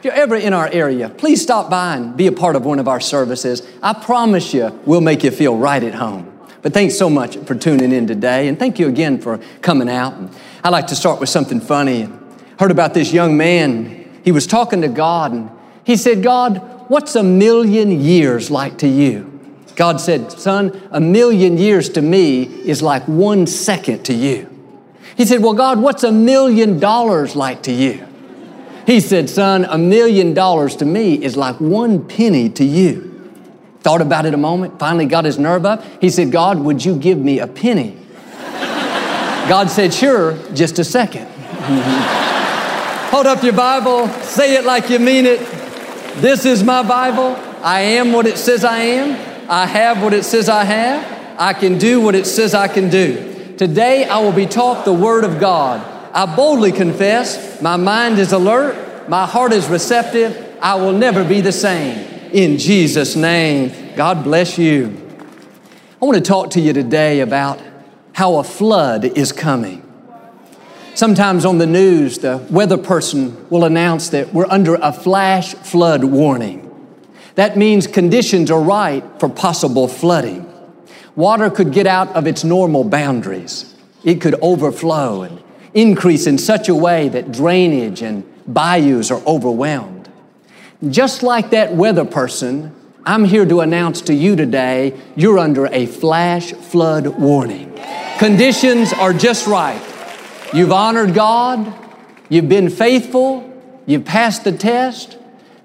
if you're ever in our area, please stop by and be a part of one of our services. I promise you, we'll make you feel right at home. But thanks so much for tuning in today, and thank you again for coming out. I'd like to start with something funny. Heard about this young man. He was talking to God, and he said, God, what's a million years like to you? God said, Son, a million years to me is like one second to you. He said, Well, God, what's a million dollars like to you? He said, Son, a million dollars to me is like one penny to you. Thought about it a moment, finally got his nerve up. He said, God, would you give me a penny? God said, Sure, just a second. Hold up your Bible, say it like you mean it. This is my Bible. I am what it says I am. I have what it says I have. I can do what it says I can do. Today I will be taught the Word of God. I boldly confess, my mind is alert, my heart is receptive, I will never be the same. In Jesus' name, God bless you. I want to talk to you today about how a flood is coming. Sometimes on the news, the weather person will announce that we're under a flash flood warning. That means conditions are right for possible flooding. Water could get out of its normal boundaries. It could overflow and increase in such a way that drainage and bayous are overwhelmed. Just like that weather person, I'm here to announce to you today you're under a flash flood warning. Conditions are just right. You've honored God, you've been faithful, you've passed the test.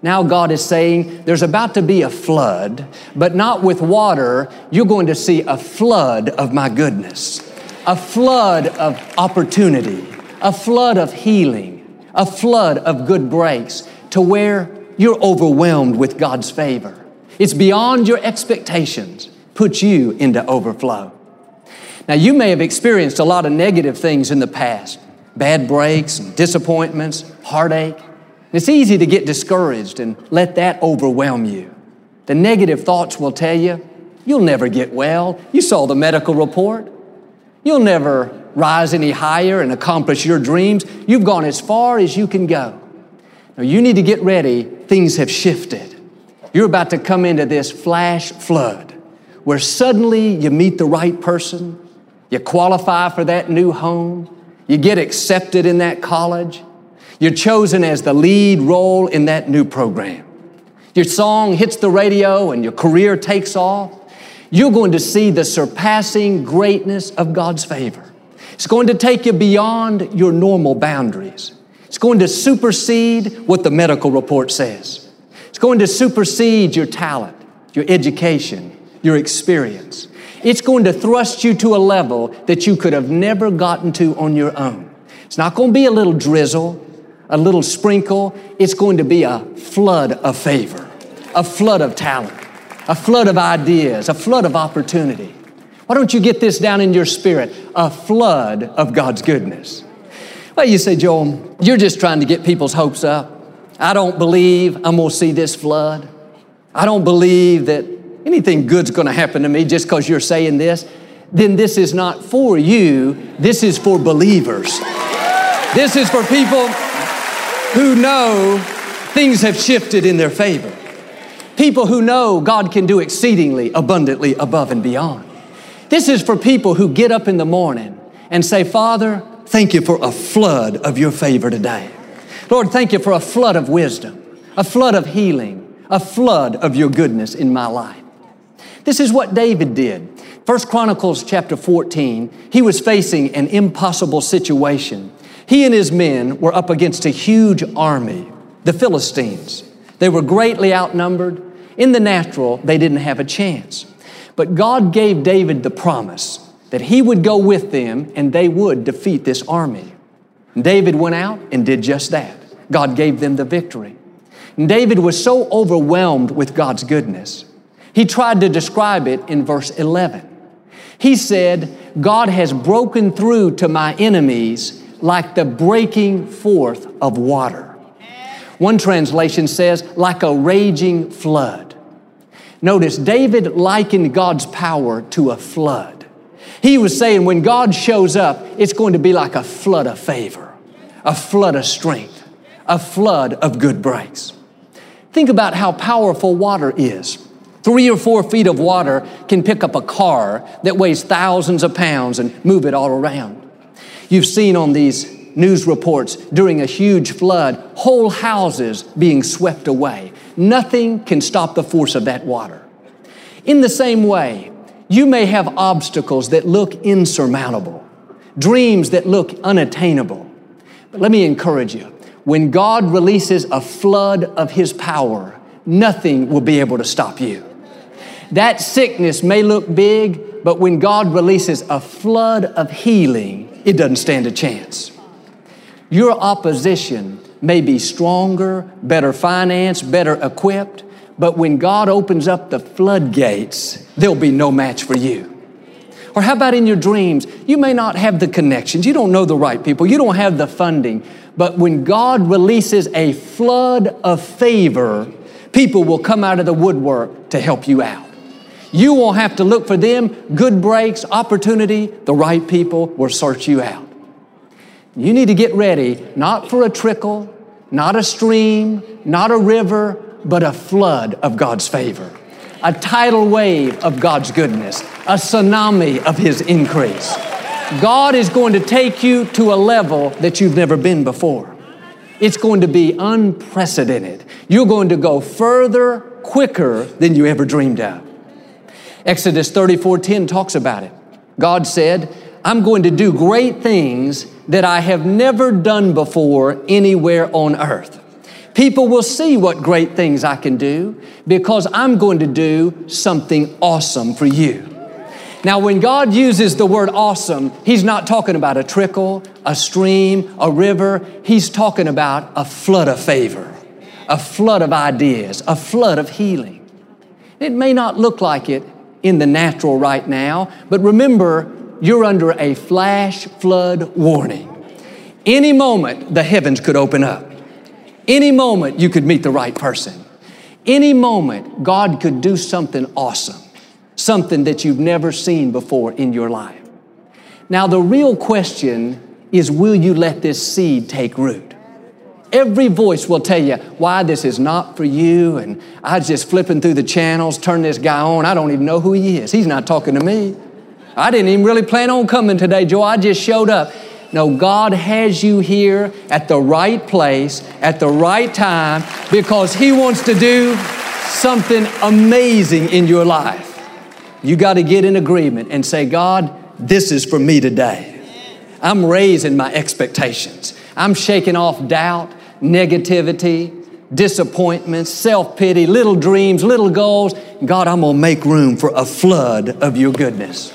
Now God is saying there's about to be a flood, but not with water. You're going to see a flood of my goodness a flood of opportunity, a flood of healing, a flood of good breaks to where you're overwhelmed with God's favor. It's beyond your expectations, puts you into overflow. Now, you may have experienced a lot of negative things in the past bad breaks, disappointments, heartache. It's easy to get discouraged and let that overwhelm you. The negative thoughts will tell you, you'll never get well. You saw the medical report. You'll never rise any higher and accomplish your dreams. You've gone as far as you can go. Now, you need to get ready. Things have shifted. You're about to come into this flash flood where suddenly you meet the right person, you qualify for that new home, you get accepted in that college, you're chosen as the lead role in that new program. Your song hits the radio and your career takes off you're going to see the surpassing greatness of God's favor. It's going to take you beyond your normal boundaries. It's going to supersede what the medical report says. It's going to supersede your talent, your education, your experience. It's going to thrust you to a level that you could have never gotten to on your own. It's not going to be a little drizzle, a little sprinkle. It's going to be a flood of favor, a flood of talent a flood of ideas, a flood of opportunity. Why don't you get this down in your spirit? A flood of God's goodness. Well, you say, Joel, you're just trying to get people's hopes up. I don't believe I'm going to see this flood. I don't believe that anything good's going to happen to me just because you're saying this. Then this is not for you, this is for believers. This is for people who know things have shifted in their favor. People who know God can do exceedingly abundantly above and beyond. This is for people who get up in the morning and say, Father, thank you for a flood of your favor today. Lord, thank you for a flood of wisdom, a flood of healing, a flood of your goodness in my life. This is what David did. First Chronicles chapter 14, he was facing an impossible situation. He and his men were up against a huge army, the Philistines. They were greatly outnumbered. In the natural, they didn't have a chance. But God gave David the promise that he would go with them and they would defeat this army. David went out and did just that. God gave them the victory. And David was so overwhelmed with God's goodness, he tried to describe it in verse 11. He said, God has broken through to my enemies like the breaking forth of water. One translation says, like a raging flood. Notice, David likened God's power to a flood. He was saying when God shows up, it's going to be like a flood of favor, a flood of strength, a flood of good breaks. Think about how powerful water is. Three or four feet of water can pick up a car that weighs thousands of pounds and move it all around. You've seen on these news reports during a huge flood, whole houses being swept away. Nothing can stop the force of that water. In the same way, you may have obstacles that look insurmountable, dreams that look unattainable. But let me encourage you when God releases a flood of His power, nothing will be able to stop you. That sickness may look big, but when God releases a flood of healing, it doesn't stand a chance. Your opposition may be stronger, better financed, better equipped, but when God opens up the floodgates, there'll be no match for you. Or how about in your dreams? You may not have the connections, you don't know the right people, you don't have the funding, but when God releases a flood of favor, people will come out of the woodwork to help you out. You won't have to look for them. Good breaks, opportunity, the right people will search you out. You need to get ready, not for a trickle, not a stream, not a river, but a flood of God's favor, a tidal wave of God's goodness, a tsunami of His increase. God is going to take you to a level that you've never been before. It's going to be unprecedented. You're going to go further, quicker than you ever dreamed of. Exodus 34:10 talks about it. God said, I'm going to do great things that I have never done before anywhere on earth. People will see what great things I can do because I'm going to do something awesome for you. Now, when God uses the word awesome, He's not talking about a trickle, a stream, a river. He's talking about a flood of favor, a flood of ideas, a flood of healing. It may not look like it in the natural right now, but remember, you're under a flash flood warning. Any moment, the heavens could open up. Any moment, you could meet the right person. Any moment, God could do something awesome, something that you've never seen before in your life. Now, the real question is will you let this seed take root? Every voice will tell you why this is not for you. And I was just flipping through the channels, turn this guy on. I don't even know who he is. He's not talking to me. I didn't even really plan on coming today, Joe. I just showed up. No, God has you here at the right place at the right time because He wants to do something amazing in your life. You got to get in agreement and say, God, this is for me today. I'm raising my expectations. I'm shaking off doubt, negativity, disappointments, self pity, little dreams, little goals. God, I'm going to make room for a flood of your goodness.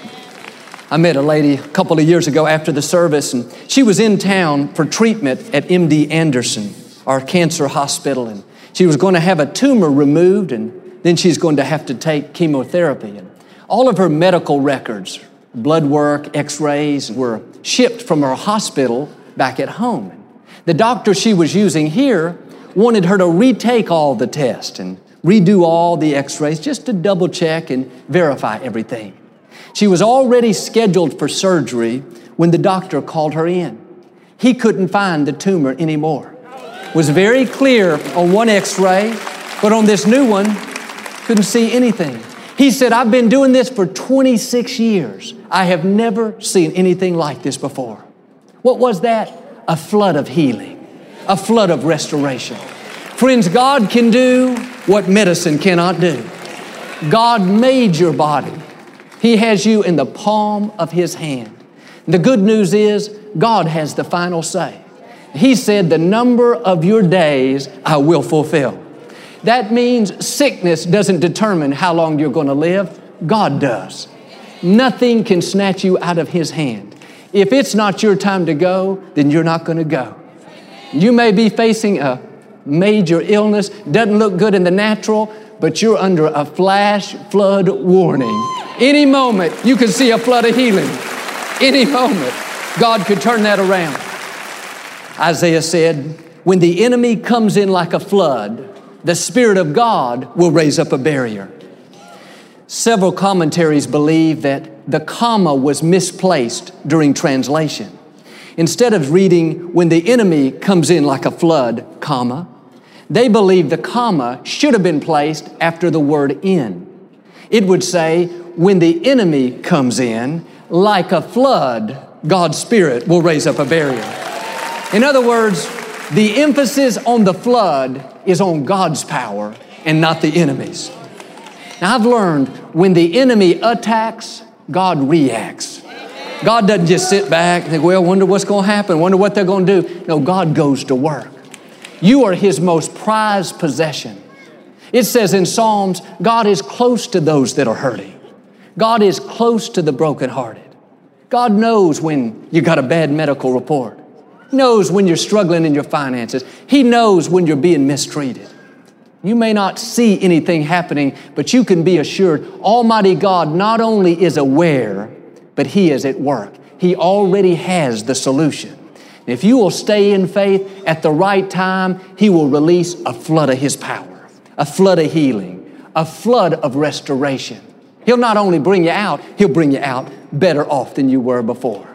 I met a lady a couple of years ago after the service, and she was in town for treatment at MD Anderson, our cancer hospital, and she was going to have a tumor removed, and then she's going to have to take chemotherapy. And all of her medical records, blood work, x rays, were shipped from her hospital back at home. The doctor she was using here wanted her to retake all the tests and redo all the x rays just to double check and verify everything. She was already scheduled for surgery when the doctor called her in. He couldn't find the tumor anymore. Was very clear on one x-ray, but on this new one, couldn't see anything. He said, I've been doing this for 26 years. I have never seen anything like this before. What was that? A flood of healing, a flood of restoration. Friends, God can do what medicine cannot do. God made your body. He has you in the palm of His hand. The good news is God has the final say. He said, The number of your days I will fulfill. That means sickness doesn't determine how long you're going to live, God does. Nothing can snatch you out of His hand. If it's not your time to go, then you're not going to go. You may be facing a major illness, doesn't look good in the natural, but you're under a flash flood warning. Any moment, you could see a flood of healing. Any moment, God could turn that around. Isaiah said, When the enemy comes in like a flood, the Spirit of God will raise up a barrier. Several commentaries believe that the comma was misplaced during translation. Instead of reading, when the enemy comes in like a flood, comma, they believe the comma should have been placed after the word in. It would say, when the enemy comes in, like a flood, God's Spirit will raise up a barrier. In other words, the emphasis on the flood is on God's power and not the enemy's. Now, I've learned when the enemy attacks, God reacts. God doesn't just sit back and think, well, wonder what's going to happen, wonder what they're going to do. No, God goes to work. You are His most prized possession. It says in Psalms, God is close to those that are hurting. God is close to the brokenhearted. God knows when you got a bad medical report. Knows when you're struggling in your finances. He knows when you're being mistreated. You may not see anything happening, but you can be assured Almighty God not only is aware, but He is at work. He already has the solution. If you will stay in faith at the right time, He will release a flood of His power, a flood of healing, a flood of restoration. He'll not only bring you out, He'll bring you out better off than you were before.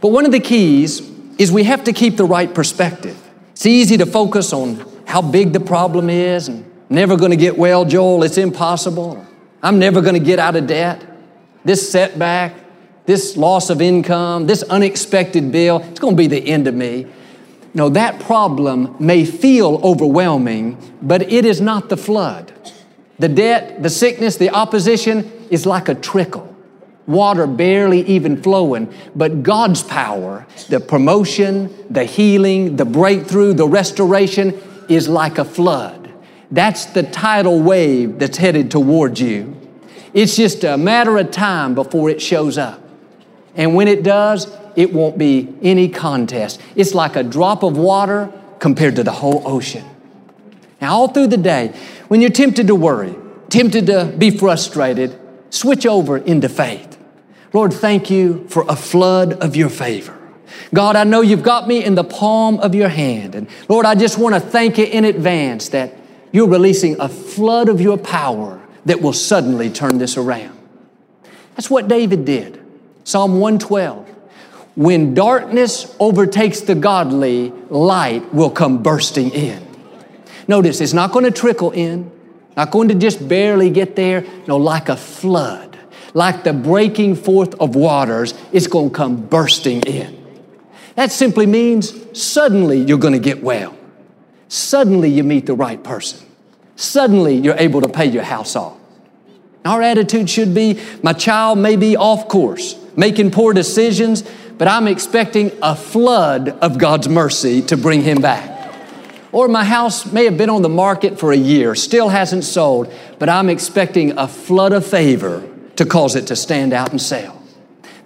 But one of the keys is we have to keep the right perspective. It's easy to focus on how big the problem is and never going to get well, Joel, it's impossible. I'm never going to get out of debt. This setback, this loss of income, this unexpected bill, it's going to be the end of me. No, that problem may feel overwhelming, but it is not the flood. The debt, the sickness, the opposition is like a trickle. Water barely even flowing, but God's power, the promotion, the healing, the breakthrough, the restoration is like a flood. That's the tidal wave that's headed towards you. It's just a matter of time before it shows up. And when it does, it won't be any contest. It's like a drop of water compared to the whole ocean. Now, all through the day, when you're tempted to worry, tempted to be frustrated, switch over into faith. Lord, thank you for a flood of your favor. God, I know you've got me in the palm of your hand. And Lord, I just want to thank you in advance that you're releasing a flood of your power that will suddenly turn this around. That's what David did. Psalm 112. When darkness overtakes the godly, light will come bursting in. Notice it's not going to trickle in, not going to just barely get there. No, like a flood, like the breaking forth of waters, it's going to come bursting in. That simply means suddenly you're going to get well. Suddenly you meet the right person. Suddenly you're able to pay your house off. Our attitude should be my child may be off course, making poor decisions, but I'm expecting a flood of God's mercy to bring him back. Or my house may have been on the market for a year, still hasn't sold, but I'm expecting a flood of favor to cause it to stand out and sell.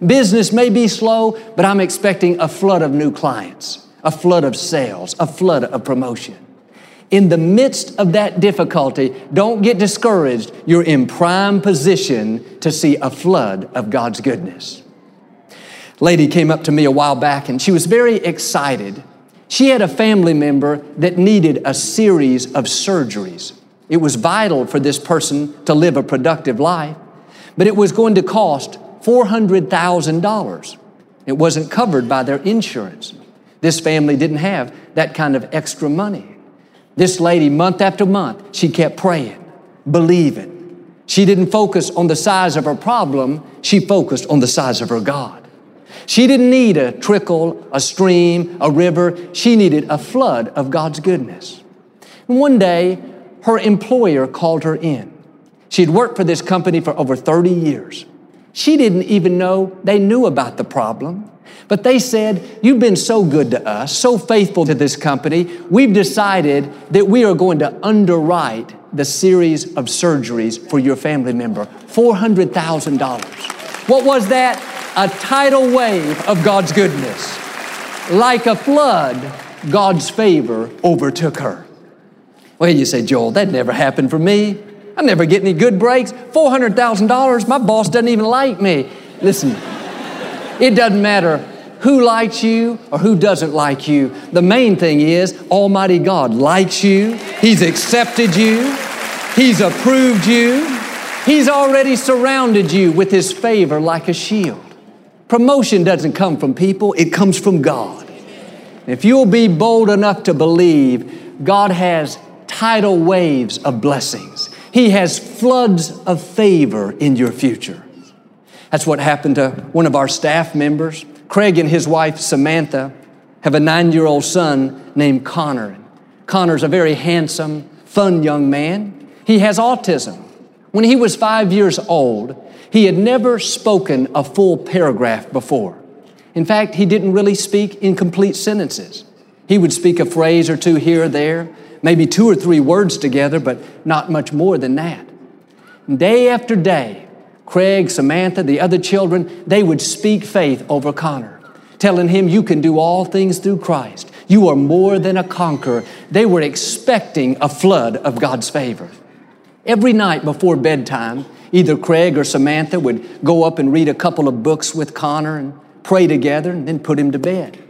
Business may be slow, but I'm expecting a flood of new clients, a flood of sales, a flood of promotion. In the midst of that difficulty, don't get discouraged. You're in prime position to see a flood of God's goodness. Lady came up to me a while back and she was very excited. She had a family member that needed a series of surgeries. It was vital for this person to live a productive life, but it was going to cost $400,000. It wasn't covered by their insurance. This family didn't have that kind of extra money. This lady, month after month, she kept praying, believing. She didn't focus on the size of her problem, she focused on the size of her God. She didn't need a trickle, a stream, a river. She needed a flood of God's goodness. And one day, her employer called her in. She'd worked for this company for over 30 years. She didn't even know they knew about the problem. But they said, You've been so good to us, so faithful to this company, we've decided that we are going to underwrite the series of surgeries for your family member $400,000. What was that? A tidal wave of God's goodness. Like a flood, God's favor overtook her. Well, you say, Joel, that never happened for me. I never get any good breaks. $400,000, my boss doesn't even like me. Listen, it doesn't matter who likes you or who doesn't like you. The main thing is Almighty God likes you, He's accepted you, He's approved you, He's already surrounded you with His favor like a shield. Promotion doesn't come from people, it comes from God. If you'll be bold enough to believe, God has tidal waves of blessings. He has floods of favor in your future. That's what happened to one of our staff members. Craig and his wife Samantha have a nine year old son named Connor. Connor's a very handsome, fun young man. He has autism. When he was five years old, he had never spoken a full paragraph before. In fact, he didn't really speak in complete sentences. He would speak a phrase or two here or there, maybe two or three words together, but not much more than that. Day after day, Craig, Samantha, the other children, they would speak faith over Connor, telling him, You can do all things through Christ. You are more than a conqueror. They were expecting a flood of God's favor. Every night before bedtime, either Craig or Samantha would go up and read a couple of books with Connor and pray together and then put him to bed.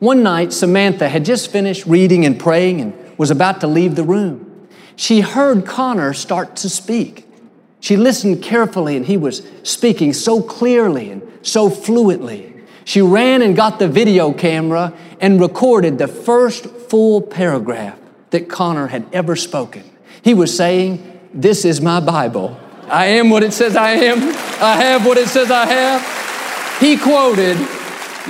One night, Samantha had just finished reading and praying and was about to leave the room. She heard Connor start to speak. She listened carefully and he was speaking so clearly and so fluently. She ran and got the video camera and recorded the first full paragraph that Connor had ever spoken. He was saying, This is my Bible. I am what it says I am. I have what it says I have. He quoted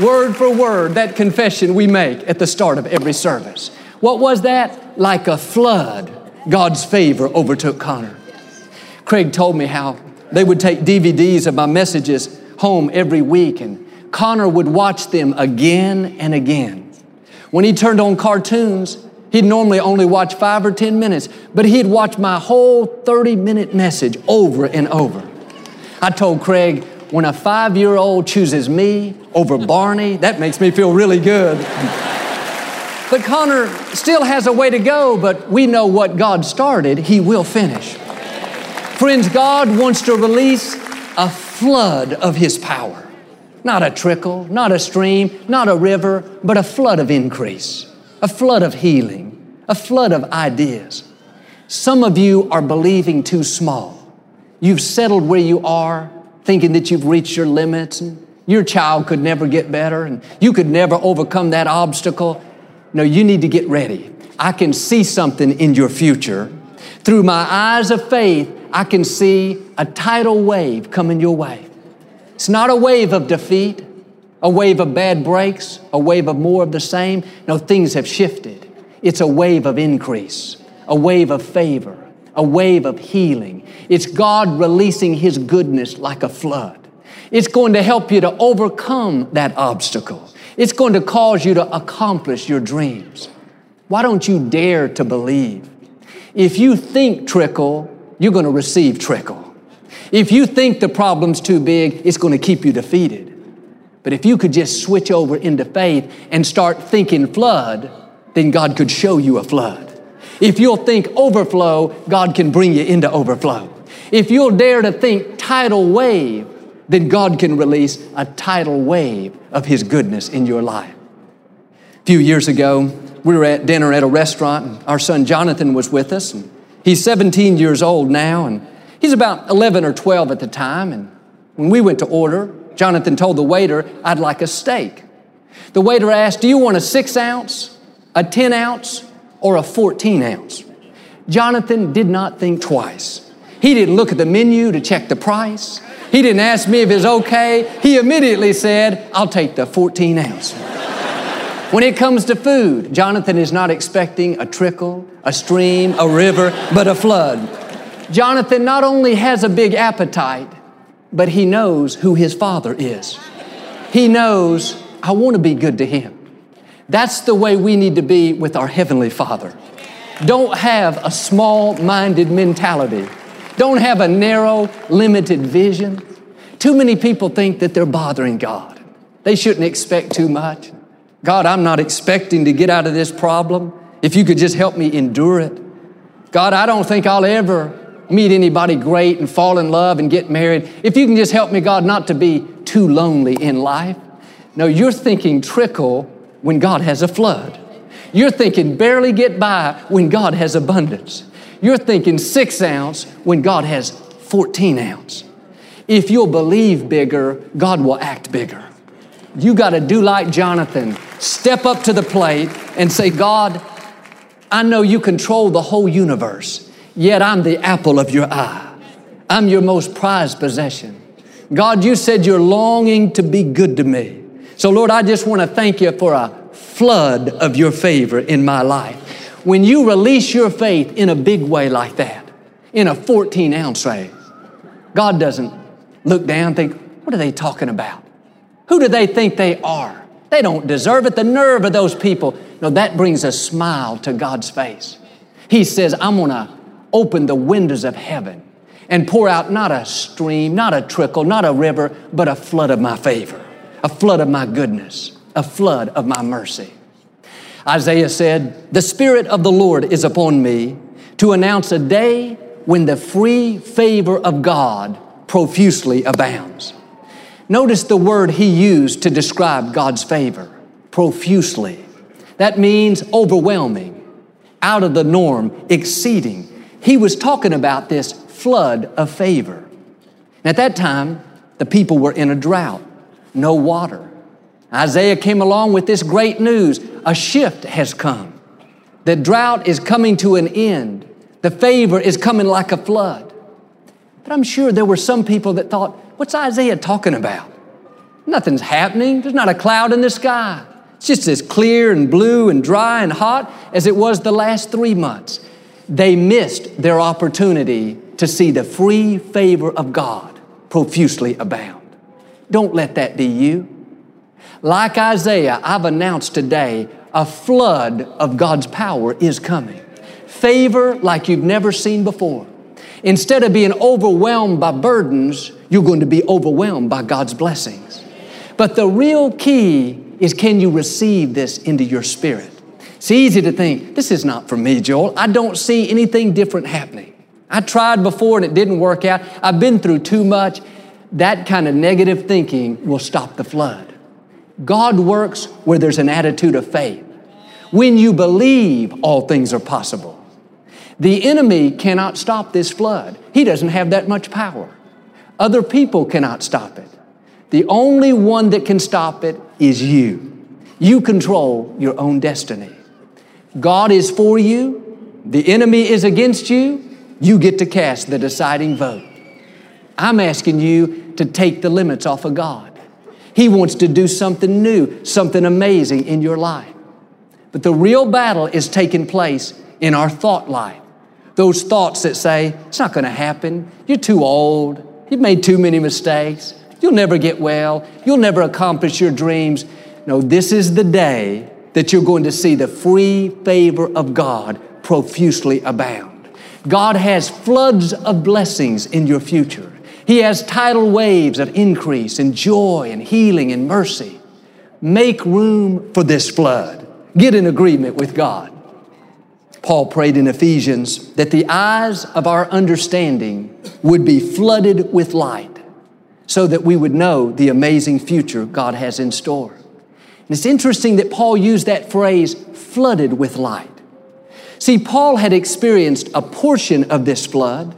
word for word that confession we make at the start of every service. What was that? Like a flood, God's favor overtook Connor. Craig told me how they would take DVDs of my messages home every week and Connor would watch them again and again. When he turned on cartoons, he'd normally only watch five or 10 minutes, but he'd watch my whole 30 minute message over and over. I told Craig, when a five year old chooses me over Barney, that makes me feel really good. but Connor still has a way to go, but we know what God started, He will finish. Friends, God wants to release a flood of His power. Not a trickle, not a stream, not a river, but a flood of increase, a flood of healing, a flood of ideas. Some of you are believing too small. You've settled where you are, thinking that you've reached your limits and your child could never get better and you could never overcome that obstacle. No, you need to get ready. I can see something in your future. Through my eyes of faith, I can see a tidal wave coming your way. It's not a wave of defeat, a wave of bad breaks, a wave of more of the same. No, things have shifted. It's a wave of increase, a wave of favor, a wave of healing. It's God releasing His goodness like a flood. It's going to help you to overcome that obstacle. It's going to cause you to accomplish your dreams. Why don't you dare to believe? If you think trickle, you're going to receive trickle. If you think the problem's too big, it's going to keep you defeated. But if you could just switch over into faith and start thinking flood, then God could show you a flood. If you'll think overflow, God can bring you into overflow. If you'll dare to think tidal wave, then God can release a tidal wave of His goodness in your life. A few years ago, we were at dinner at a restaurant, and our son Jonathan was with us. And He's 17 years old now, and he's about 11 or 12 at the time. And when we went to order, Jonathan told the waiter, I'd like a steak. The waiter asked, Do you want a six ounce, a 10 ounce, or a 14 ounce? Jonathan did not think twice. He didn't look at the menu to check the price. He didn't ask me if it's okay. He immediately said, I'll take the 14 ounce. When it comes to food, Jonathan is not expecting a trickle, a stream, a river, but a flood. Jonathan not only has a big appetite, but he knows who his father is. He knows, I want to be good to him. That's the way we need to be with our Heavenly Father. Don't have a small minded mentality. Don't have a narrow, limited vision. Too many people think that they're bothering God. They shouldn't expect too much. God, I'm not expecting to get out of this problem. If you could just help me endure it. God, I don't think I'll ever meet anybody great and fall in love and get married. If you can just help me, God, not to be too lonely in life. No, you're thinking trickle when God has a flood. You're thinking barely get by when God has abundance. You're thinking six ounce when God has 14 ounce. If you'll believe bigger, God will act bigger. You got to do like Jonathan, step up to the plate and say, God, I know you control the whole universe, yet I'm the apple of your eye. I'm your most prized possession. God, you said you're longing to be good to me. So, Lord, I just want to thank you for a flood of your favor in my life. When you release your faith in a big way like that, in a 14 ounce ray, God doesn't look down think, what are they talking about? Who do they think they are? They don't deserve it. The nerve of those people. No, that brings a smile to God's face. He says, I'm going to open the windows of heaven and pour out not a stream, not a trickle, not a river, but a flood of my favor, a flood of my goodness, a flood of my mercy. Isaiah said, The Spirit of the Lord is upon me to announce a day when the free favor of God profusely abounds. Notice the word he used to describe God's favor profusely. That means overwhelming, out of the norm, exceeding. He was talking about this flood of favor. At that time, the people were in a drought, no water. Isaiah came along with this great news a shift has come. The drought is coming to an end. The favor is coming like a flood. But I'm sure there were some people that thought, What's Isaiah talking about? Nothing's happening. There's not a cloud in the sky. It's just as clear and blue and dry and hot as it was the last three months. They missed their opportunity to see the free favor of God profusely abound. Don't let that be you. Like Isaiah, I've announced today a flood of God's power is coming. Favor like you've never seen before. Instead of being overwhelmed by burdens, you're going to be overwhelmed by God's blessings. But the real key is can you receive this into your spirit? It's easy to think, this is not for me, Joel. I don't see anything different happening. I tried before and it didn't work out. I've been through too much. That kind of negative thinking will stop the flood. God works where there's an attitude of faith. When you believe, all things are possible. The enemy cannot stop this flood. He doesn't have that much power. Other people cannot stop it. The only one that can stop it is you. You control your own destiny. God is for you, the enemy is against you, you get to cast the deciding vote. I'm asking you to take the limits off of God. He wants to do something new, something amazing in your life. But the real battle is taking place in our thought life. Those thoughts that say, it's not going to happen, you're too old, you've made too many mistakes, you'll never get well, you'll never accomplish your dreams. No, this is the day that you're going to see the free favor of God profusely abound. God has floods of blessings in your future. He has tidal waves of increase and joy and healing and mercy. Make room for this flood. Get in agreement with God. Paul prayed in Ephesians that the eyes of our understanding would be flooded with light so that we would know the amazing future God has in store. And it's interesting that Paul used that phrase, flooded with light. See, Paul had experienced a portion of this flood,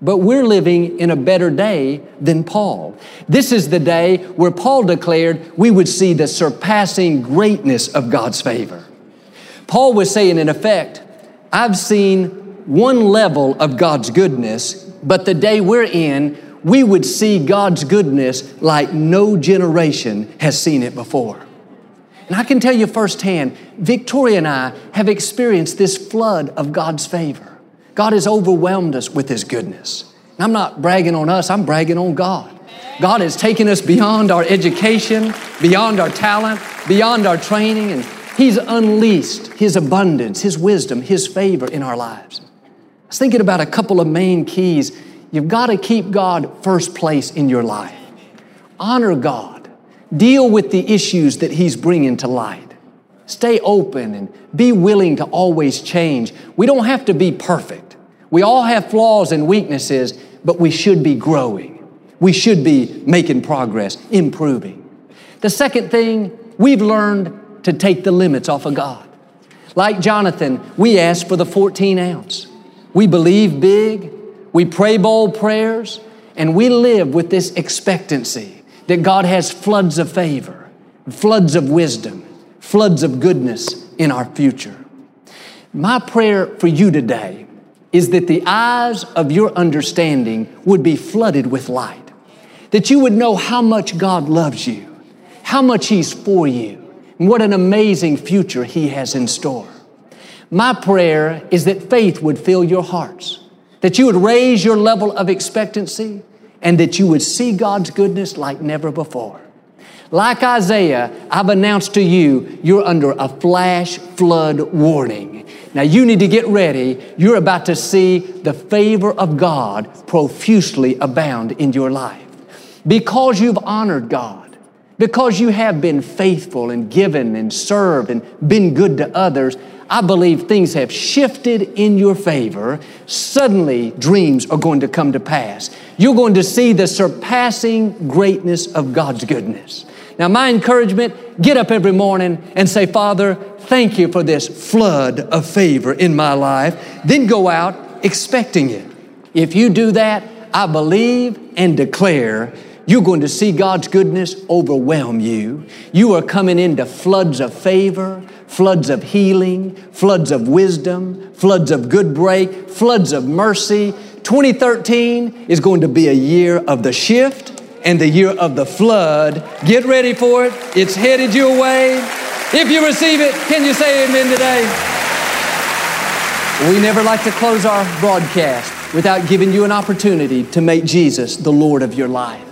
but we're living in a better day than Paul. This is the day where Paul declared we would see the surpassing greatness of God's favor. Paul was saying, in effect, I've seen one level of God's goodness, but the day we're in, we would see God's goodness like no generation has seen it before. And I can tell you firsthand, Victoria and I have experienced this flood of God's favor. God has overwhelmed us with His goodness. And I'm not bragging on us, I'm bragging on God. God has taken us beyond our education, beyond our talent, beyond our training, and He's unleashed His abundance, His wisdom, His favor in our lives. I was thinking about a couple of main keys. You've got to keep God first place in your life. Honor God. Deal with the issues that He's bringing to light. Stay open and be willing to always change. We don't have to be perfect. We all have flaws and weaknesses, but we should be growing. We should be making progress, improving. The second thing, we've learned to take the limits off of God. Like Jonathan, we ask for the 14 ounce. We believe big, we pray bold prayers, and we live with this expectancy that God has floods of favor, floods of wisdom, floods of goodness in our future. My prayer for you today is that the eyes of your understanding would be flooded with light, that you would know how much God loves you, how much He's for you, what an amazing future He has in store. My prayer is that faith would fill your hearts, that you would raise your level of expectancy, and that you would see God's goodness like never before. Like Isaiah, I've announced to you, you're under a flash flood warning. Now you need to get ready. You're about to see the favor of God profusely abound in your life. Because you've honored God, because you have been faithful and given and served and been good to others, I believe things have shifted in your favor. Suddenly, dreams are going to come to pass. You're going to see the surpassing greatness of God's goodness. Now, my encouragement get up every morning and say, Father, thank you for this flood of favor in my life. Then go out expecting it. If you do that, I believe and declare you're going to see God's goodness overwhelm you. You are coming into floods of favor, floods of healing, floods of wisdom, floods of good break, floods of mercy. 2013 is going to be a year of the shift and the year of the flood. Get ready for it. It's headed your way. If you receive it, can you say amen today? We never like to close our broadcast without giving you an opportunity to make Jesus the Lord of your life.